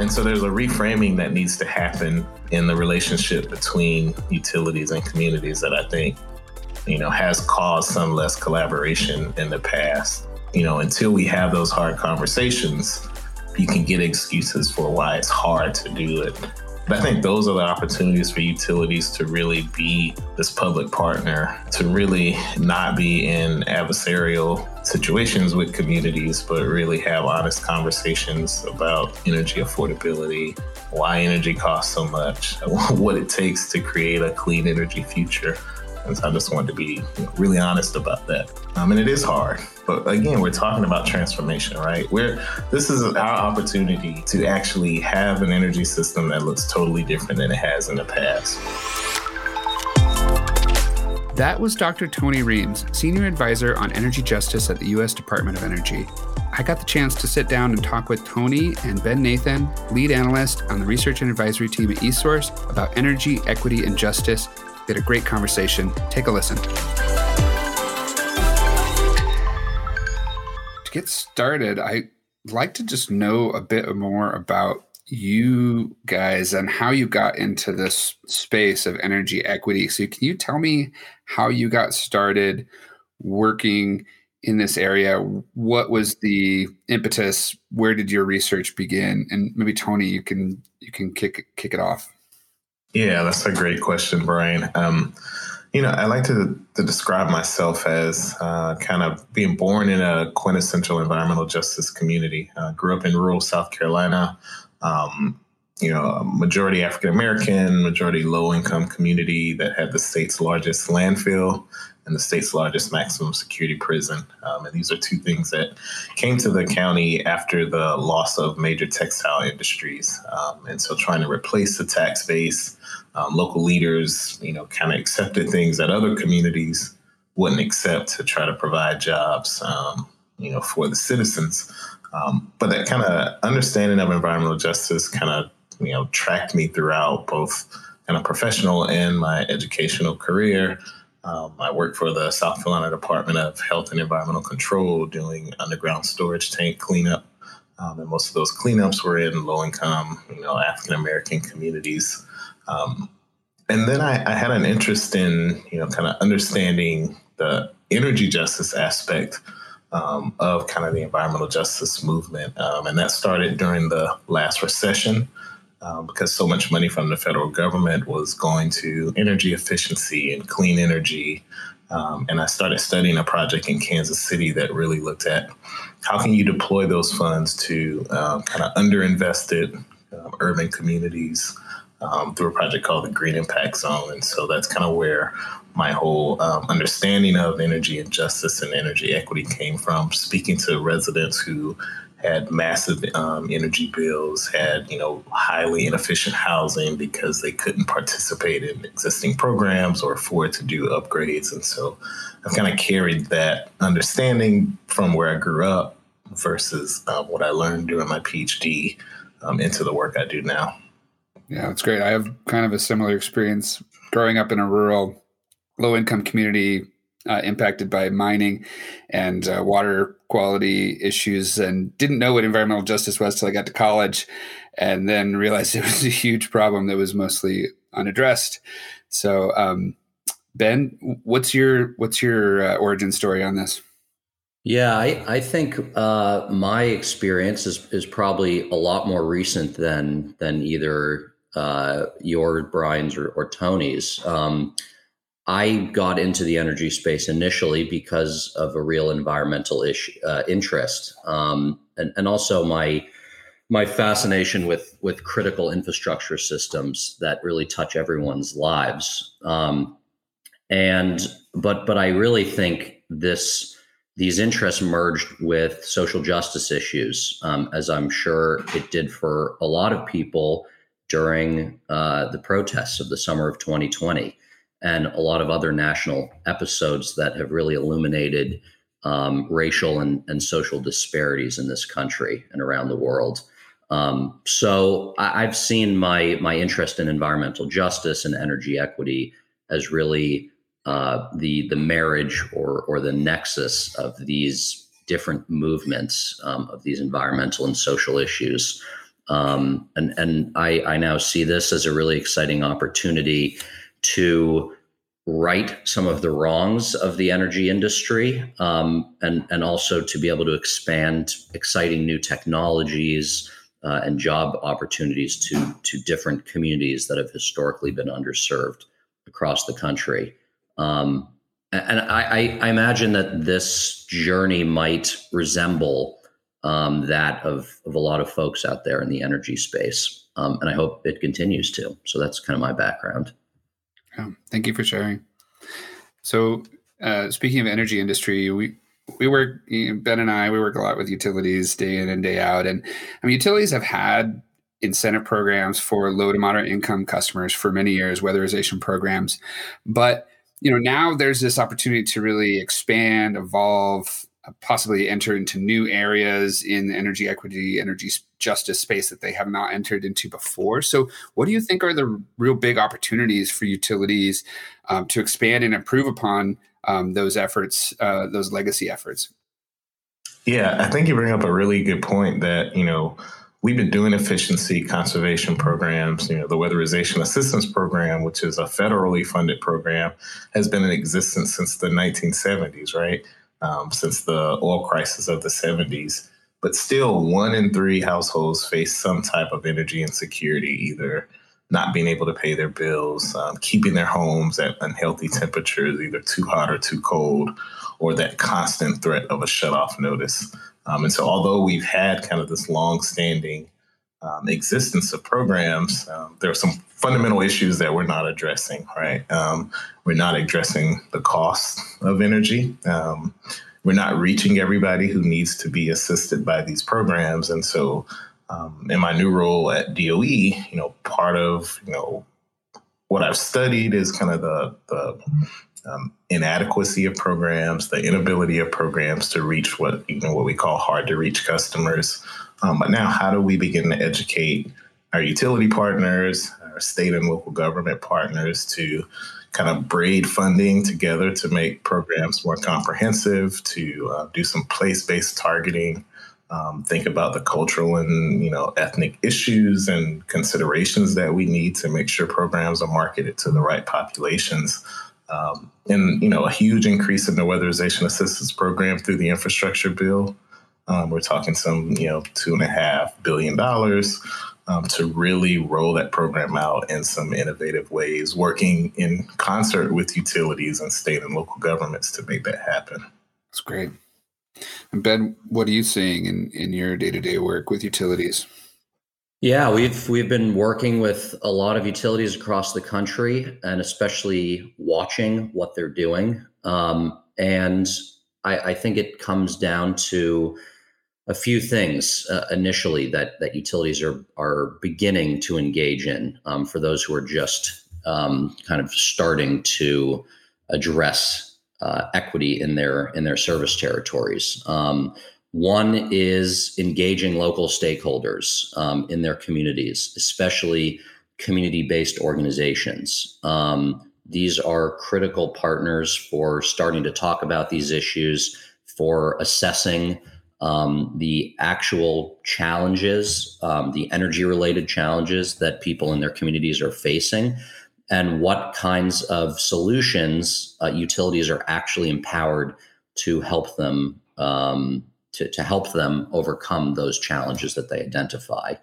And so there's a reframing that needs to happen in the relationship between utilities and communities that I think, you know, has caused some less collaboration in the past. You know, until we have those hard conversations, you can get excuses for why it's hard to do it. But I think those are the opportunities for utilities to really be this public partner, to really not be in adversarial situations with communities, but really have honest conversations about energy affordability, why energy costs so much, what it takes to create a clean energy future. And so I just wanted to be really honest about that. Um, and it is hard, but again, we're talking about transformation, right? We're this is our opportunity to actually have an energy system that looks totally different than it has in the past. That was Dr. Tony Reames, Senior Advisor on Energy Justice at the U.S. Department of Energy. I got the chance to sit down and talk with Tony and Ben Nathan, lead analyst on the research and advisory team at eSource, about energy, equity, and justice we had a great conversation. Take a listen. To get started, I'd like to just know a bit more about you guys and how you got into this space of energy equity. So, can you tell me how you got started working in this area? What was the impetus? Where did your research begin? And maybe Tony, you can you can kick kick it off. Yeah, that's a great question, Brian. Um, you know, I like to, to describe myself as uh, kind of being born in a quintessential environmental justice community. Uh, grew up in rural South Carolina. Um, you know, majority African American, majority low income community that had the state's largest landfill and the state's largest maximum security prison. Um, and these are two things that came to the county after the loss of major textile industries. Um, and so trying to replace the tax base, um, local leaders, you know, kind of accepted things that other communities wouldn't accept to try to provide jobs, um, you know, for the citizens. Um, but that kind of understanding of environmental justice kind of, you know, tracked me throughout both kind of professional and my educational career. Um, I worked for the South Carolina Department of Health and Environmental Control doing underground storage tank cleanup. Um, and most of those cleanups were in low income, you know, African American communities. Um, and then I, I, had an interest in, you know, kind of understanding the energy justice aspect um, of kind of the environmental justice movement. Um, and that started during the last recession um, because so much money from the federal government was going to energy efficiency and clean energy. Um, and I started studying a project in Kansas City that really looked at how can you deploy those funds to um, kind of underinvested um, urban communities um, through a project called the Green Impact Zone. And so that's kind of where my whole um, understanding of energy and justice and energy equity came from, speaking to residents who had massive um, energy bills, had you know highly inefficient housing because they couldn't participate in existing programs or afford to do upgrades. And so I've kind of carried that understanding from where I grew up versus uh, what I learned during my PhD um, into the work I do now. Yeah, that's great. I have kind of a similar experience growing up in a rural, low income community uh, impacted by mining and uh, water quality issues and didn't know what environmental justice was till I got to college and then realized it was a huge problem that was mostly unaddressed. So, um, Ben, what's your what's your uh, origin story on this? Yeah, I, I think uh, my experience is, is probably a lot more recent than than either uh, your Brian's or, or Tony's. Um, I got into the energy space initially because of a real environmental issue, uh, interest, um, and, and also my my fascination with with critical infrastructure systems that really touch everyone's lives. Um, and but but I really think this these interests merged with social justice issues, um, as I'm sure it did for a lot of people during uh, the protests of the summer of 2020 and a lot of other national episodes that have really illuminated um, racial and, and, social disparities in this country and around the world. Um, so I, have seen my my interest in environmental justice and energy equity as really uh, the the marriage or or the nexus of these different movements um, of these environmental and social issues. Um, and and I, I now see this as a really exciting opportunity to right some of the wrongs of the energy industry um, and, and also to be able to expand exciting new technologies uh, and job opportunities to, to different communities that have historically been underserved across the country. Um, and I, I, imagine that this journey might resemble um, that of, of a lot of folks out there in the energy space. Um, and I hope it continues to. So that's kind of my background. Yeah, thank you for sharing. So, uh, speaking of energy industry, we we work Ben and I we work a lot with utilities day in and day out, and I mean utilities have had incentive programs for low to moderate income customers for many years, weatherization programs, but you know now there's this opportunity to really expand, evolve, possibly enter into new areas in energy equity, energy justice space that they have not entered into before. So, what do you think are the real big opportunities for utilities um, to expand and improve upon um, those efforts, uh, those legacy efforts? Yeah, I think you bring up a really good point that, you know, we've been doing efficiency conservation programs. You know, the Weatherization Assistance Program, which is a federally funded program, has been in existence since the 1970s, right? Um, since the oil crisis of the 70s. But still, one in three households face some type of energy insecurity, either not being able to pay their bills, um, keeping their homes at unhealthy temperatures, either too hot or too cold, or that constant threat of a shutoff notice. Um, and so, although we've had kind of this long standing um, existence of programs, um, there are some fundamental issues that we're not addressing, right? Um, we're not addressing the cost of energy. Um, we're not reaching everybody who needs to be assisted by these programs. And so, um, in my new role at DOE, you know, part of, you know, what I've studied is kind of the, the um, inadequacy of programs, the inability of programs to reach what you know what we call hard to reach customers. Um, but now, how do we begin to educate our utility partners, our state and local government partners to kind of braid funding together to make programs more comprehensive, to uh, do some place-based targeting, um, think about the cultural and you know ethnic issues and considerations that we need to make sure programs are marketed to the right populations. Um, and you know a huge increase in the weatherization assistance program through the infrastructure bill. Um, we're talking some you know two and a half billion dollars um, to really roll that program out in some innovative ways, working in concert with utilities and state and local governments to make that happen. That's great. And Ben, what are you seeing in, in your day to day work with utilities? Yeah, we've we've been working with a lot of utilities across the country, and especially watching what they're doing. Um, and I, I think it comes down to a few things uh, initially that that utilities are are beginning to engage in um, for those who are just um, kind of starting to address uh, equity in their in their service territories. Um, one is engaging local stakeholders um, in their communities, especially community-based organizations. Um, these are critical partners for starting to talk about these issues, for assessing um, the actual challenges, um, the energy related challenges that people in their communities are facing, and what kinds of solutions uh, utilities are actually empowered to help them um, to, to, help them overcome those challenges that they identify.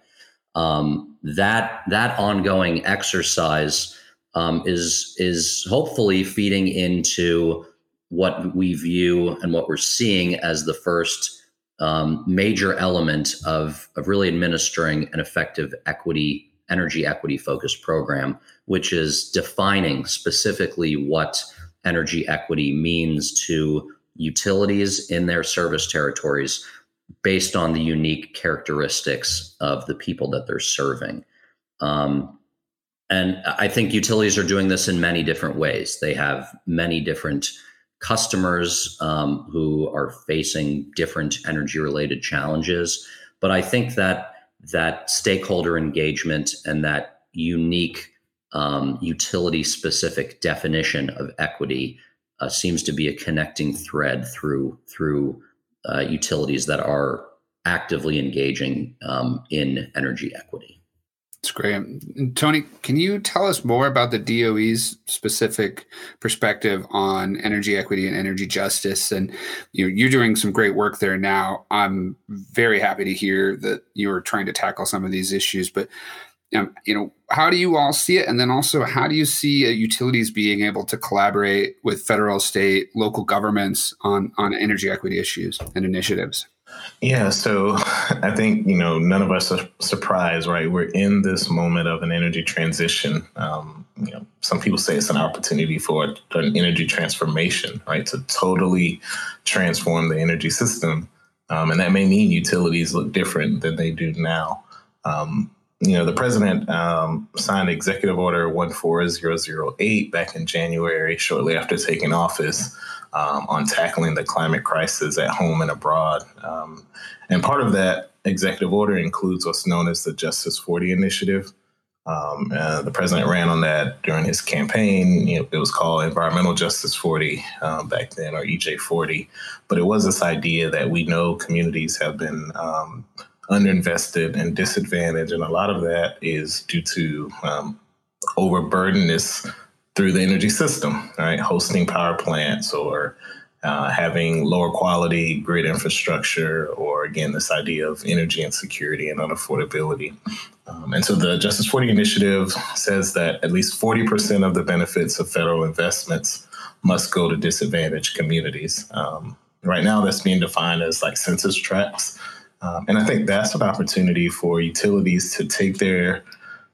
Um, that that ongoing exercise um, is is hopefully feeding into what we view and what we're seeing as the first um, major element of, of really administering an effective equity, energy equity focused program, which is defining specifically what energy equity means to utilities in their service territories based on the unique characteristics of the people that they're serving. Um, and I think utilities are doing this in many different ways. They have many different customers um, who are facing different energy related challenges. But I think that that stakeholder engagement and that unique um, utility specific definition of equity uh, seems to be a connecting thread through through uh, utilities that are actively engaging um, in energy equity. That's great. Tony, can you tell us more about the DOE's specific perspective on energy equity and energy justice? And you know, you're doing some great work there now. I'm very happy to hear that you're trying to tackle some of these issues. But um, you know, how do you all see it? And then also, how do you see uh, utilities being able to collaborate with federal, state, local governments on on energy equity issues and initiatives? Yeah, so I think you know none of us are surprised, right? We're in this moment of an energy transition. Um, you know, some people say it's an opportunity for an energy transformation, right? To totally transform the energy system, um, and that may mean utilities look different than they do now. Um, you know, the president um, signed Executive Order 14008 back in January, shortly after taking office um, on tackling the climate crisis at home and abroad. Um, and part of that executive order includes what's known as the Justice 40 Initiative. Um, uh, the president ran on that during his campaign. Know, it was called Environmental Justice 40 um, back then, or EJ 40. But it was this idea that we know communities have been um, underinvested and disadvantaged, and a lot of that is due to um, overburdenedness through the energy system, right? Hosting power plants or uh, having lower quality grid infrastructure, or again, this idea of energy insecurity and unaffordability. Um, and so the Justice 40 initiative says that at least 40% of the benefits of federal investments must go to disadvantaged communities. Um, right now, that's being defined as like census tracts. Um, and I think that's an opportunity for utilities to take their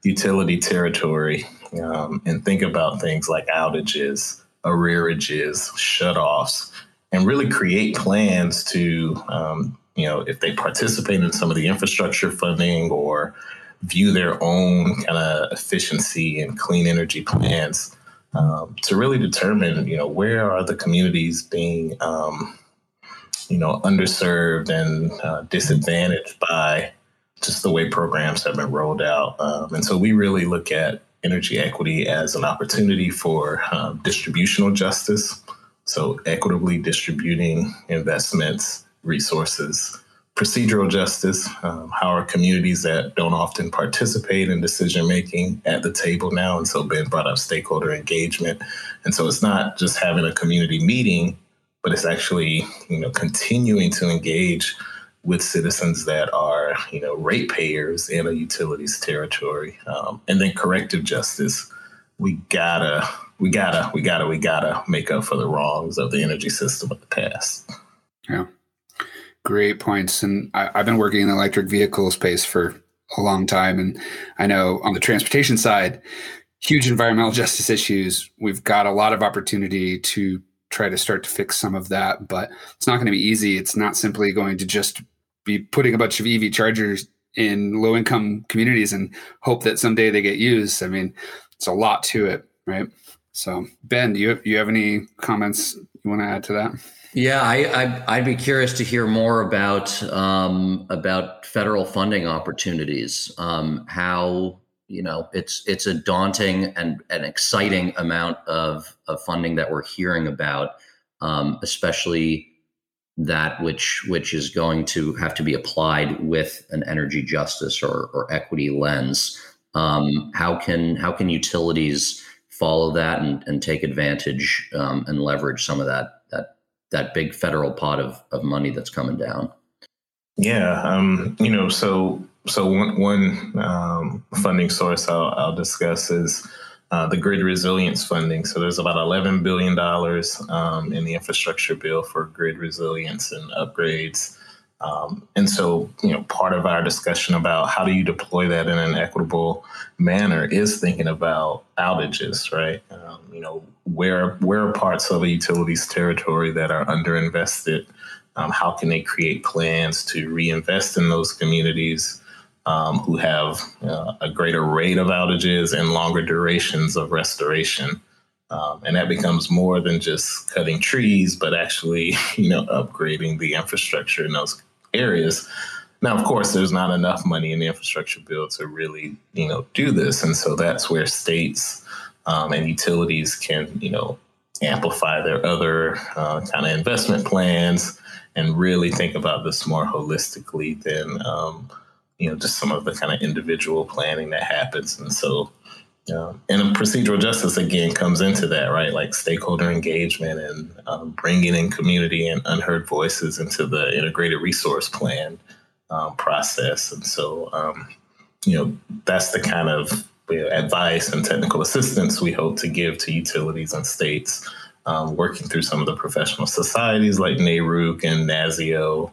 utility territory um, and think about things like outages, arrearages, shutoffs, and really create plans to, um, you know, if they participate in some of the infrastructure funding or view their own kind of efficiency and clean energy plans um, to really determine, you know, where are the communities being, um, you know, underserved and uh, disadvantaged by just the way programs have been rolled out. Um, and so we really look at energy equity as an opportunity for um, distributional justice. So, equitably distributing investments, resources, procedural justice. Um, how are communities that don't often participate in decision making at the table now? And so, Ben brought up stakeholder engagement. And so, it's not just having a community meeting, but it's actually you know continuing to engage with citizens that are, you know, ratepayers in a utilities territory, um, and then corrective justice. We gotta, we gotta, we gotta, we gotta make up for the wrongs of the energy system of the past. Yeah, great points. And I, I've been working in the electric vehicle space for a long time, and I know on the transportation side, huge environmental justice issues. We've got a lot of opportunity to try to start to fix some of that, but it's not going to be easy. It's not simply going to just be putting a bunch of EV chargers in low income communities and hope that someday they get used. I mean, it's a lot to it, right? So, Ben, do you you have any comments you want to add to that? Yeah, I, I would be curious to hear more about um, about federal funding opportunities. Um, how you know it's it's a daunting and an exciting amount of, of funding that we're hearing about, um, especially that which which is going to have to be applied with an energy justice or, or equity lens. Um, how can how can utilities follow that and, and take advantage um, and leverage some of that that that big federal pot of, of money that's coming down? Yeah, um, you know, so so one, one um, funding source I'll, I'll discuss is uh, the grid resilience funding. So there's about $11 billion um, in the infrastructure bill for grid resilience and upgrades. Um, and so, you know, part of our discussion about how do you deploy that in an equitable manner is thinking about outages, right? Um, you know, where where are parts of a utilities territory that are underinvested? Um, how can they create plans to reinvest in those communities? Um, who have uh, a greater rate of outages and longer durations of restoration. Um, and that becomes more than just cutting trees, but actually, you know, upgrading the infrastructure in those areas. Now, of course, there's not enough money in the infrastructure bill to really, you know, do this, and so that's where states um, and utilities can, you know, amplify their other uh, kind of investment plans and really think about this more holistically than um, you know just some of the kind of individual planning that happens. And so, um, and procedural justice again comes into that, right? Like stakeholder engagement and um, bringing in community and unheard voices into the integrated resource plan um, process. And so, um, you know, that's the kind of advice and technical assistance we hope to give to utilities and states, um, working through some of the professional societies like NARUC and NASEO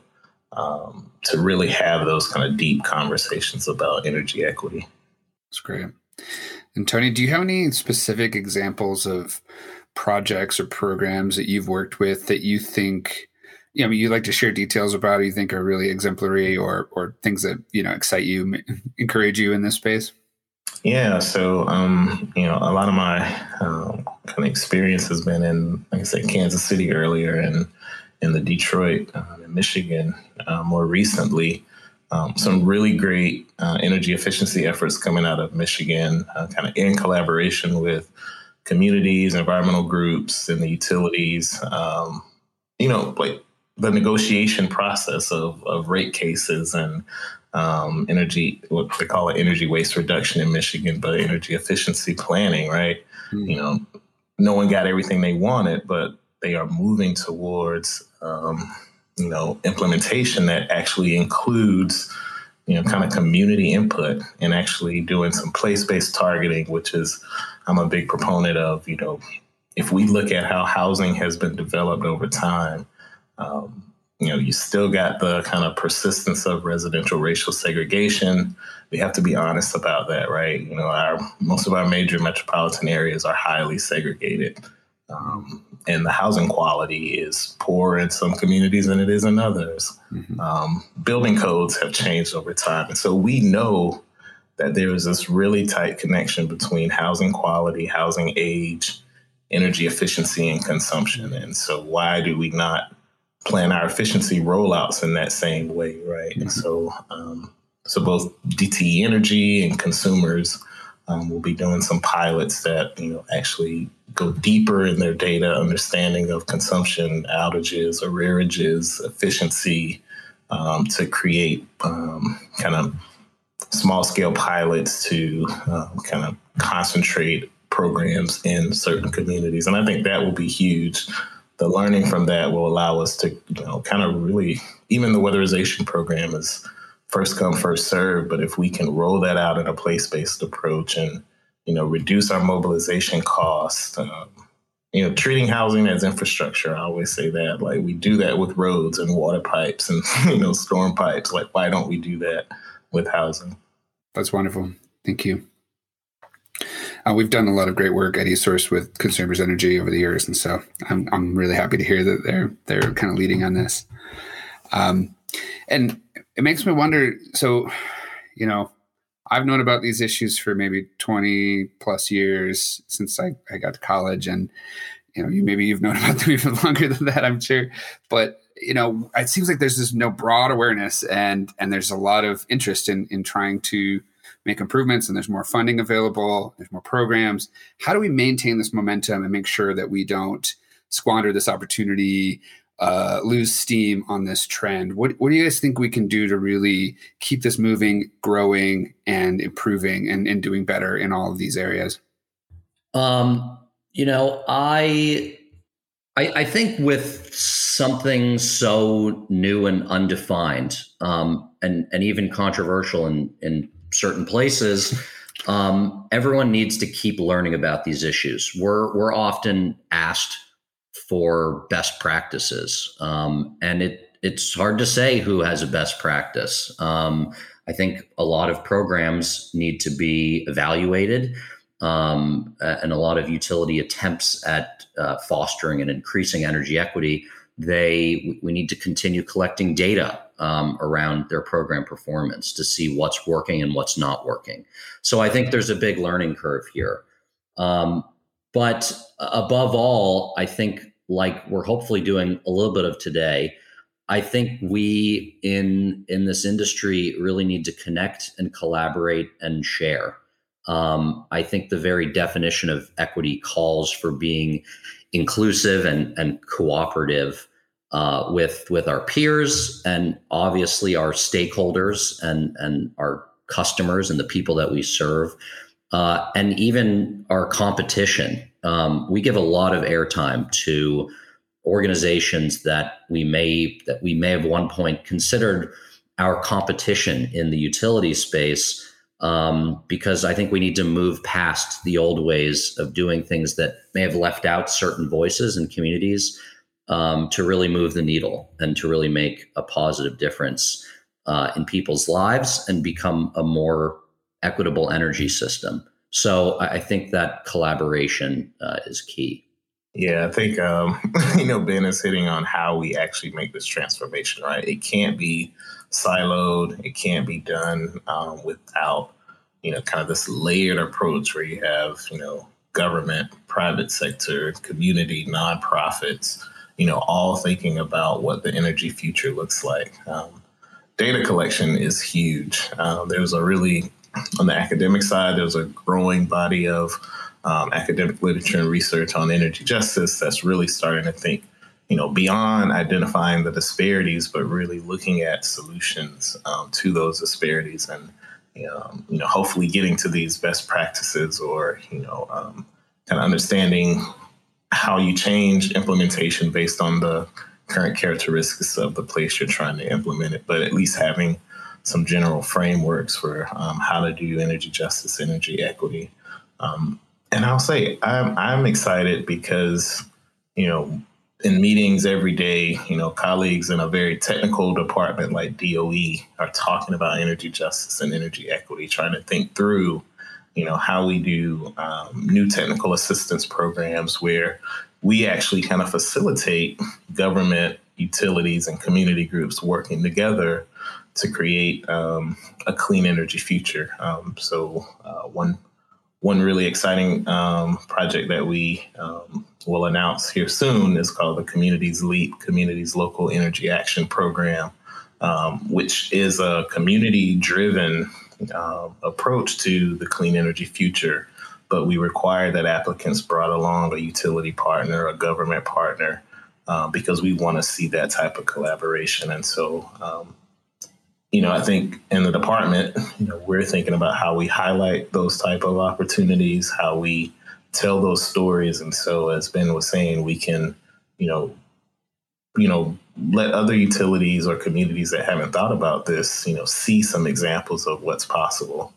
um, to really have those kind of deep conversations about energy equity. That's great. And Tony, do you have any specific examples of projects or programs that you've worked with that you think you know, you like to share details about you think are really exemplary or or things that you know excite you, encourage you in this space? Yeah, so um, you know, a lot of my um, kind of experience has been in, like I said, Kansas City earlier, and in the Detroit, um, in Michigan, uh, more recently. Um, some really great uh, energy efficiency efforts coming out of Michigan, uh, kind of in collaboration with communities, environmental groups, and the utilities. Um, you know, like the negotiation process of, of rate cases and um, energy, what they call it energy waste reduction in Michigan, but energy efficiency planning, right? Mm-hmm. You know, no one got everything they wanted, but they are moving towards, um, you know, implementation that actually includes, you know, kind of community input and actually doing some place based targeting, which is, I'm a big proponent of, you know, if we look at how housing has been developed over time, um, you know, you still got the kind of persistence of residential racial segregation. We have to be honest about that, right? You know, our most of our major metropolitan areas are highly segregated. Um, and the housing quality is poor in some communities than it is in others. Mm-hmm. Um, building codes have changed over time. And so we know that there is this really tight connection between housing quality, housing age, energy efficiency, and consumption. And so, why do we not plan our efficiency rollouts in that same way, right? Mm-hmm. And so, um, so both DTE Energy and consumers um, will be doing some pilots that you know actually go deeper in their data understanding of consumption outages, arrearages, efficiency, um, to create um, kind of small scale pilots to uh, kind of concentrate programs in certain communities, and I think that will be huge. The learning from that will allow us to, you know, kind of really, even the weatherization program is first come, first serve. But if we can roll that out in a place based approach and, you know, reduce our mobilization cost, um, you know, treating housing as infrastructure. I always say that, like we do that with roads and water pipes and, you know, storm pipes. Like, why don't we do that with housing? That's wonderful. Thank you. Uh, we've done a lot of great work at eSource with Consumers Energy over the years, and so I'm I'm really happy to hear that they're they're kind of leading on this. Um, and it makes me wonder. So, you know, I've known about these issues for maybe 20 plus years since I, I got to college, and you know, you maybe you've known about them even longer than that, I'm sure. But you know, it seems like there's this no broad awareness, and and there's a lot of interest in in trying to make improvements and there's more funding available, there's more programs. How do we maintain this momentum and make sure that we don't squander this opportunity, uh, lose steam on this trend? What, what do you guys think we can do to really keep this moving, growing, and improving and, and doing better in all of these areas? Um, you know, I, I, I think with something so new and undefined, um, and and even controversial in in certain places, um, everyone needs to keep learning about these issues. We're we're often asked for best practices, um, and it it's hard to say who has a best practice. Um, I think a lot of programs need to be evaluated, um, and a lot of utility attempts at uh, fostering and increasing energy equity. They we need to continue collecting data um, around their program performance to see what's working and what's not working. So I think there's a big learning curve here. Um, but above all, I think, like we're hopefully doing a little bit of today, I think we in in this industry really need to connect and collaborate and share. Um, I think the very definition of equity calls for being inclusive and, and cooperative uh, with with our peers and obviously our stakeholders and and our customers and the people that we serve, uh, and even our competition. Um, we give a lot of airtime to organizations that we may that we may have one point considered our competition in the utility space um, because I think we need to move past the old ways of doing things that may have left out certain voices and communities um, to really move the needle and to really make a positive difference uh, in people's lives and become a more equitable energy system. So I think that collaboration uh, is key. Yeah, I think um, you know Ben is hitting on how we actually make this transformation. Right, it can't be siloed. It can't be done um, without you know kind of this layered approach where you have you know government, private sector, community, nonprofits, you know, all thinking about what the energy future looks like. Um, data collection is huge. Uh, there's a really on the academic side, there's a growing body of um, academic literature and research on energy justice that's really starting to think, you know, beyond identifying the disparities, but really looking at solutions um, to those disparities and, you know, you know, hopefully getting to these best practices or, you know, um, kind of understanding how you change implementation based on the current characteristics of the place you're trying to implement it, but at least having some general frameworks for um, how to do energy justice, energy equity. Um, and I'll say I'm I'm excited because you know in meetings every day, you know, colleagues in a very technical department like DOE are talking about energy justice and energy equity, trying to think through, you know, how we do um, new technical assistance programs where we actually kind of facilitate government, utilities, and community groups working together to create um, a clean energy future. Um, so uh, one one really exciting um, project that we um, will announce here soon is called the Communities Leap Communities Local Energy Action Program, um, which is a community driven uh, approach to the clean energy future. But we require that applicants brought along a utility partner, a government partner, uh, because we want to see that type of collaboration. And so um, you know, I think in the department, you know, we're thinking about how we highlight those type of opportunities, how we tell those stories. And so as Ben was saying, we can, you know, you know, let other utilities or communities that haven't thought about this, you know, see some examples of what's possible.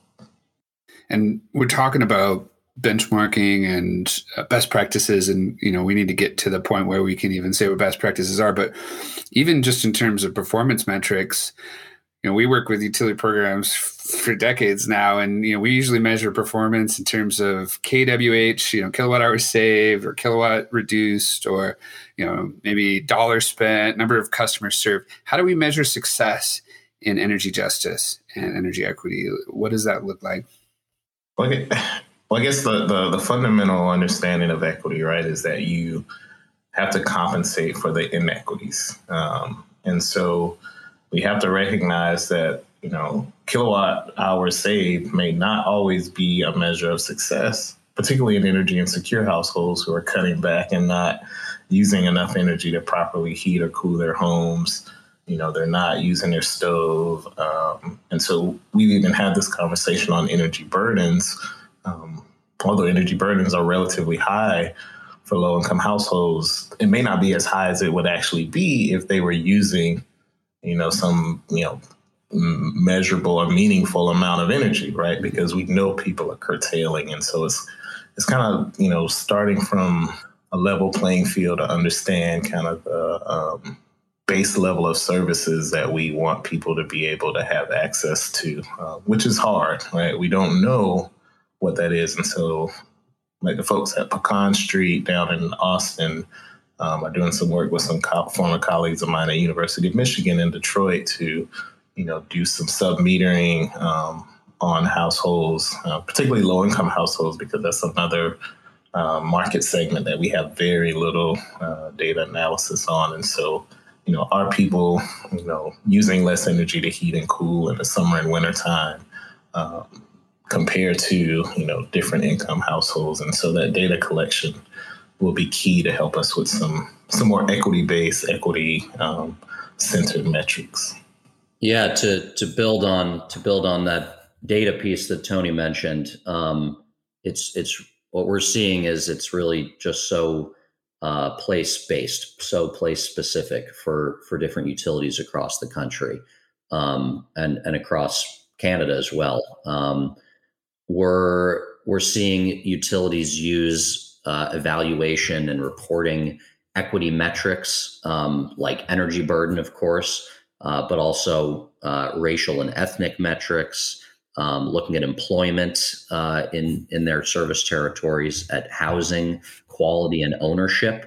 And we're talking about benchmarking and uh, best practices and you know we need to get to the point where we can even say what best practices are but even just in terms of performance metrics you know, we work with utility programs for decades now, and you know, we usually measure performance in terms of kWh, you know, kilowatt hours saved or kilowatt reduced, or you know, maybe dollars spent, number of customers served. How do we measure success in energy justice and energy equity? What does that look like? Well, I guess the, the, the fundamental understanding of equity, right, is that you have to compensate for the inequities, um, and so we have to recognize that you know kilowatt hours saved may not always be a measure of success particularly in energy insecure households who are cutting back and not using enough energy to properly heat or cool their homes. You know they're not using their stove um, and so we've even had this conversation on energy burdens. Um, although energy burdens are relatively high for low income households it may not be as high as it would actually be if they were using you know, some, you know, measurable or meaningful amount of energy, right? Because we know people are curtailing. And so it's, it's kind of, you know, starting from a level playing field to understand kind of the um, base level of services that we want people to be able to have access to, uh, which is hard, right? We don't know what that is until like the folks at Pecan Street down in Austin, um, I'm doing some work with some co- former colleagues of mine at University of Michigan in Detroit to, you know, do some sub metering um, on households, uh, particularly low income households, because that's another uh, market segment that we have very little uh, data analysis on. And so, you know, are people, you know, using less energy to heat and cool in the summer and winter time? Um, compared to you know different income households and so that data collection will be key to help us with some some more equity based, equity um, centered metrics. Yeah, to to build on to build on that data piece that Tony mentioned, um, it's it's what we're seeing is it's really just so uh, place based, so place specific for for different utilities across the country um, and and across Canada as well. Um, we're we're seeing utilities use uh, evaluation and reporting equity metrics um, like energy burden, of course, uh, but also uh, racial and ethnic metrics, um, looking at employment uh, in, in their service territories, at housing quality and ownership,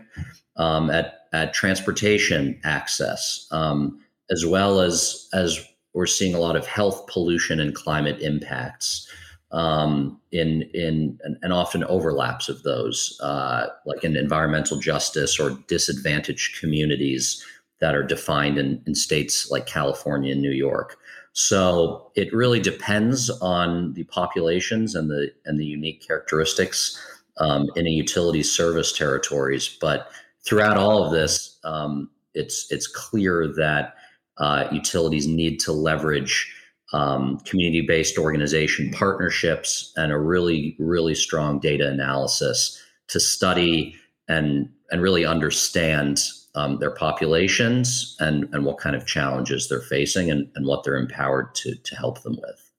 um, at, at transportation access, um, as well as, as we're seeing a lot of health pollution and climate impacts. Um, in in and often overlaps of those, uh, like in environmental justice or disadvantaged communities that are defined in, in states like California and New York. So it really depends on the populations and the and the unique characteristics um, in a utility service territories. But throughout all of this, um, it's it's clear that uh, utilities need to leverage um, community-based organization partnerships and a really really strong data analysis to study and and really understand um, their populations and, and what kind of challenges they're facing and, and what they're empowered to, to help them with.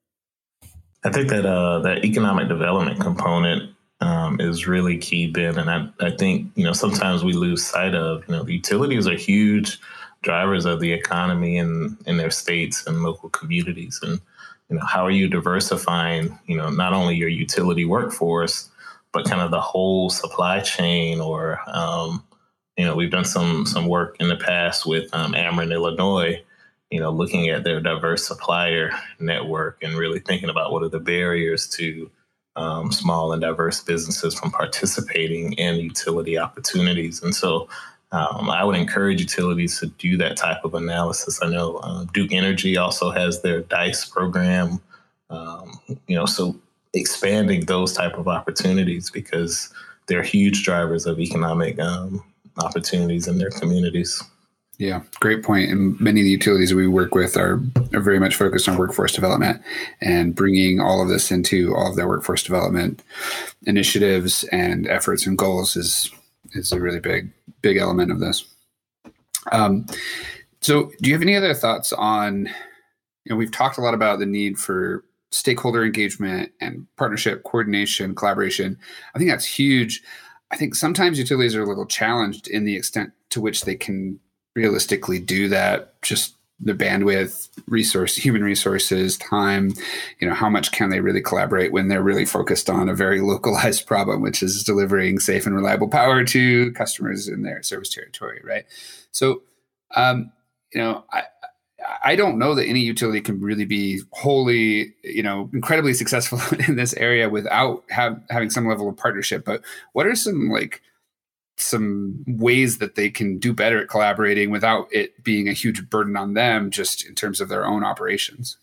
I think that uh, that economic development component um, is really key, Ben. And I, I think, you know, sometimes we lose sight of, you know, the utilities are huge drivers of the economy in, in their states and local communities. And, you know, how are you diversifying, you know, not only your utility workforce, but kind of the whole supply chain or, um, you know, we've done some some work in the past with um, Ameren, Illinois. You know, looking at their diverse supplier network and really thinking about what are the barriers to um, small and diverse businesses from participating in utility opportunities. And so, um, I would encourage utilities to do that type of analysis. I know uh, Duke Energy also has their DICE program. Um, you know, so expanding those type of opportunities because they're huge drivers of economic um, opportunities in their communities. Yeah, great point. And many of the utilities we work with are, are very much focused on workforce development and bringing all of this into all of their workforce development initiatives and efforts and goals is is a really big big element of this. Um, so, do you have any other thoughts on? You know, we've talked a lot about the need for stakeholder engagement and partnership, coordination, collaboration. I think that's huge. I think sometimes utilities are a little challenged in the extent to which they can realistically do that. Just the bandwidth, resource, human resources, time. You know, how much can they really collaborate when they're really focused on a very localized problem, which is delivering safe and reliable power to customers in their service territory, right? So, um, you know, I, I don't know that any utility can really be wholly, you know, incredibly successful in this area without have, having some level of partnership. But what are some like some ways that they can do better at collaborating without it being a huge burden on them, just in terms of their own operations?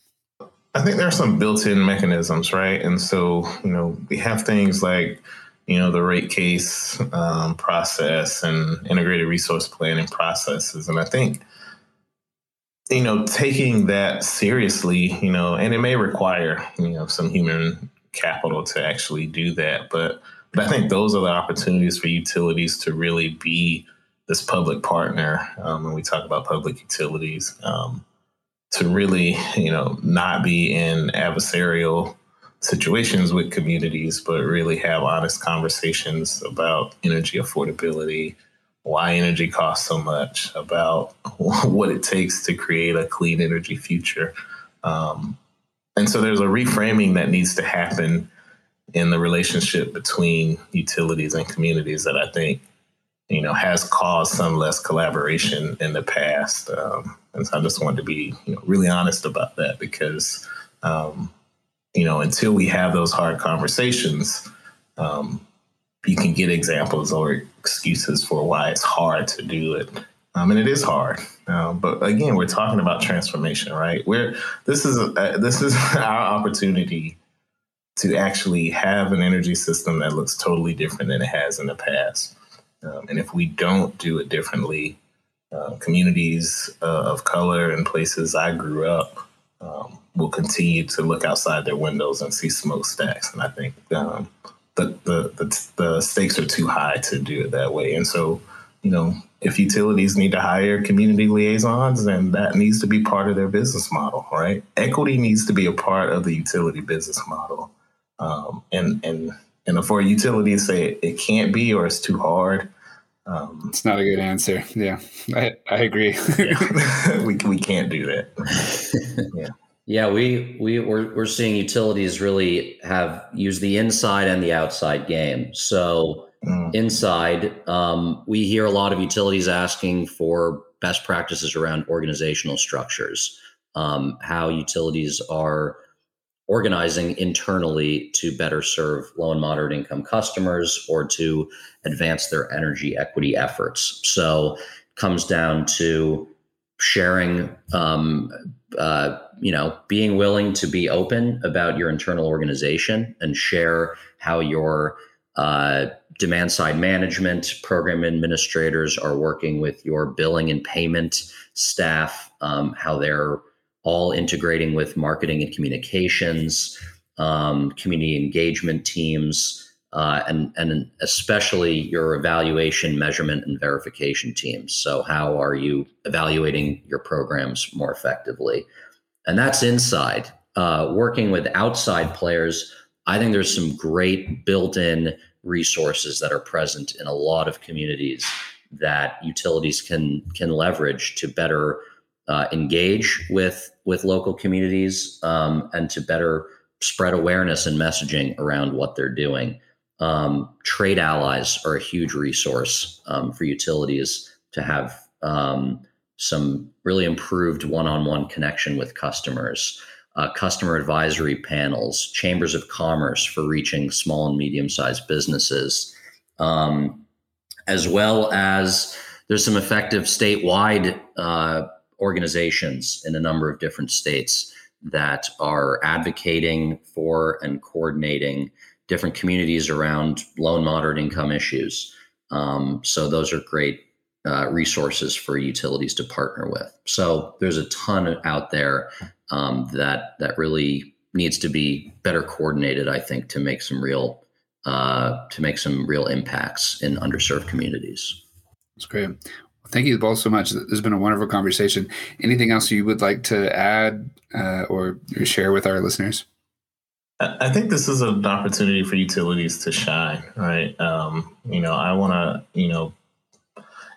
I think there are some built-in mechanisms, right? And so, you know, we have things like you know the rate case um, process and integrated resource planning processes, and I think you know, taking that seriously, you know, and it may require, you know, some human capital to actually do that. But but I think those are the opportunities for utilities to really be this public partner um, when we talk about public utilities, um, to really, you know, not be in adversarial situations with communities, but really have honest conversations about energy affordability, why energy costs so much, about what it takes to create a clean energy future. Um, and so there's a reframing that needs to happen in the relationship between utilities and communities that I think, you know, has caused some less collaboration in the past. Um, and so I just wanted to be, you know, really honest about that because, um, you know, until we have those hard conversations, um, you can get examples or excuses for why it's hard to do it. Um, and it is hard, um, but again, we're talking about transformation, right? We're this is a, this is our opportunity to actually have an energy system that looks totally different than it has in the past. Um, and if we don't do it differently, uh, communities uh, of color and places I grew up um, will continue to look outside their windows and see smokestacks. And I think um, the, the, the, the stakes are too high to do it that way. And so, you know, if utilities need to hire community liaisons, then that needs to be part of their business model, right? Equity needs to be a part of the utility business model. Um, and and and for a utility to say it can't be or it's too hard, um, it's not a good answer. Yeah, I, I agree. yeah. we we can't do that. yeah. Yeah, we we we're, we're seeing utilities really have use the inside and the outside game. So mm. inside, um, we hear a lot of utilities asking for best practices around organizational structures, um, how utilities are organizing internally to better serve low and moderate income customers or to advance their energy equity efforts. So it comes down to sharing, um, uh, you know, being willing to be open about your internal organization and share how your uh, demand side management program administrators are working with your billing and payment staff, um, how they're all integrating with marketing and communications, um, community engagement teams, uh, and and especially your evaluation, measurement, and verification teams. So, how are you evaluating your programs more effectively? And that's inside. Uh, working with outside players, I think there's some great built-in resources that are present in a lot of communities that utilities can can leverage to better uh, engage with with local communities um, and to better spread awareness and messaging around what they're doing. Um, trade allies are a huge resource um, for utilities to have um, some really improved one-on-one connection with customers. Uh, customer advisory panels, chambers of commerce for reaching small and medium-sized businesses, um, as well as there's some effective statewide uh, organizations in a number of different states that are advocating for and coordinating different communities around low and moderate income issues. Um, so those are great uh, resources for utilities to partner with. So there's a ton out there um, that that really needs to be better coordinated. I think to make some real uh, to make some real impacts in underserved communities. That's great. Thank you both so much. This has been a wonderful conversation. Anything else you would like to add uh, or share with our listeners? I think this is an opportunity for utilities to shine, right? Um, you know, I want to, you know,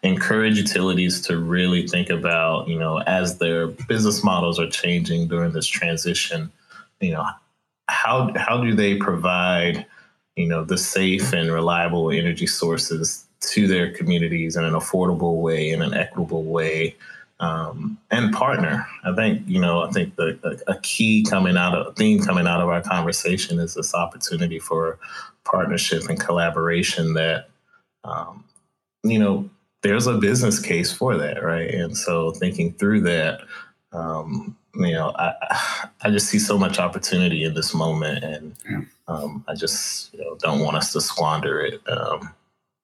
encourage utilities to really think about, you know, as their business models are changing during this transition, you know, how how do they provide, you know, the safe and reliable energy sources to their communities in an affordable way, in an equitable way, um, and partner. I think you know. I think the a, a key coming out of theme coming out of our conversation is this opportunity for partnership and collaboration. That um, you know, there's a business case for that, right? And so thinking through that. Um, you know, I I just see so much opportunity in this moment, and um, I just you know, don't want us to squander it. Um,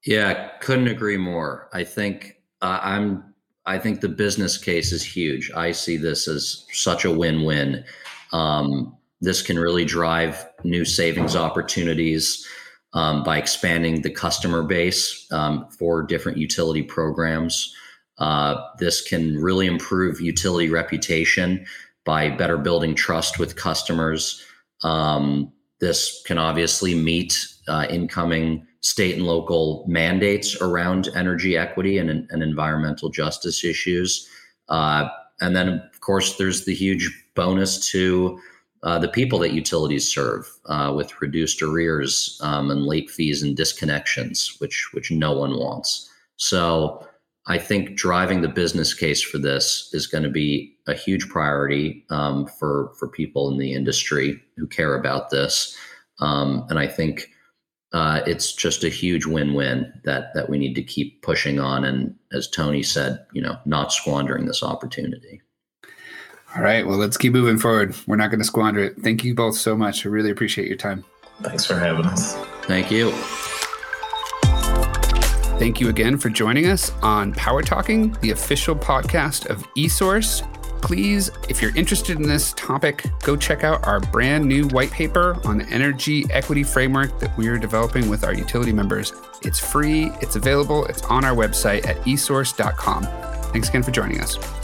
yeah, couldn't agree more. I think uh, I'm. I think the business case is huge. I see this as such a win-win. Um, this can really drive new savings opportunities um, by expanding the customer base um, for different utility programs. Uh, this can really improve utility reputation by better building trust with customers. Um, this can obviously meet uh, incoming state and local mandates around energy equity and, and environmental justice issues. Uh, and then, of course, there's the huge bonus to uh, the people that utilities serve uh, with reduced arrears um, and late fees and disconnections, which which no one wants. So I think driving the business case for this is going to be a huge priority um, for for people in the industry who care about this. Um, and I think uh, it's just a huge win-win that that we need to keep pushing on and as tony said you know not squandering this opportunity. All right. Well let's keep moving forward. We're not going to squander it. Thank you both so much. I really appreciate your time. Thanks for having us. Thank you. Thank you again for joining us on Power Talking, the official podcast of eSource. Please, if you're interested in this topic, go check out our brand new white paper on the energy equity framework that we are developing with our utility members. It's free, it's available, it's on our website at esource.com. Thanks again for joining us.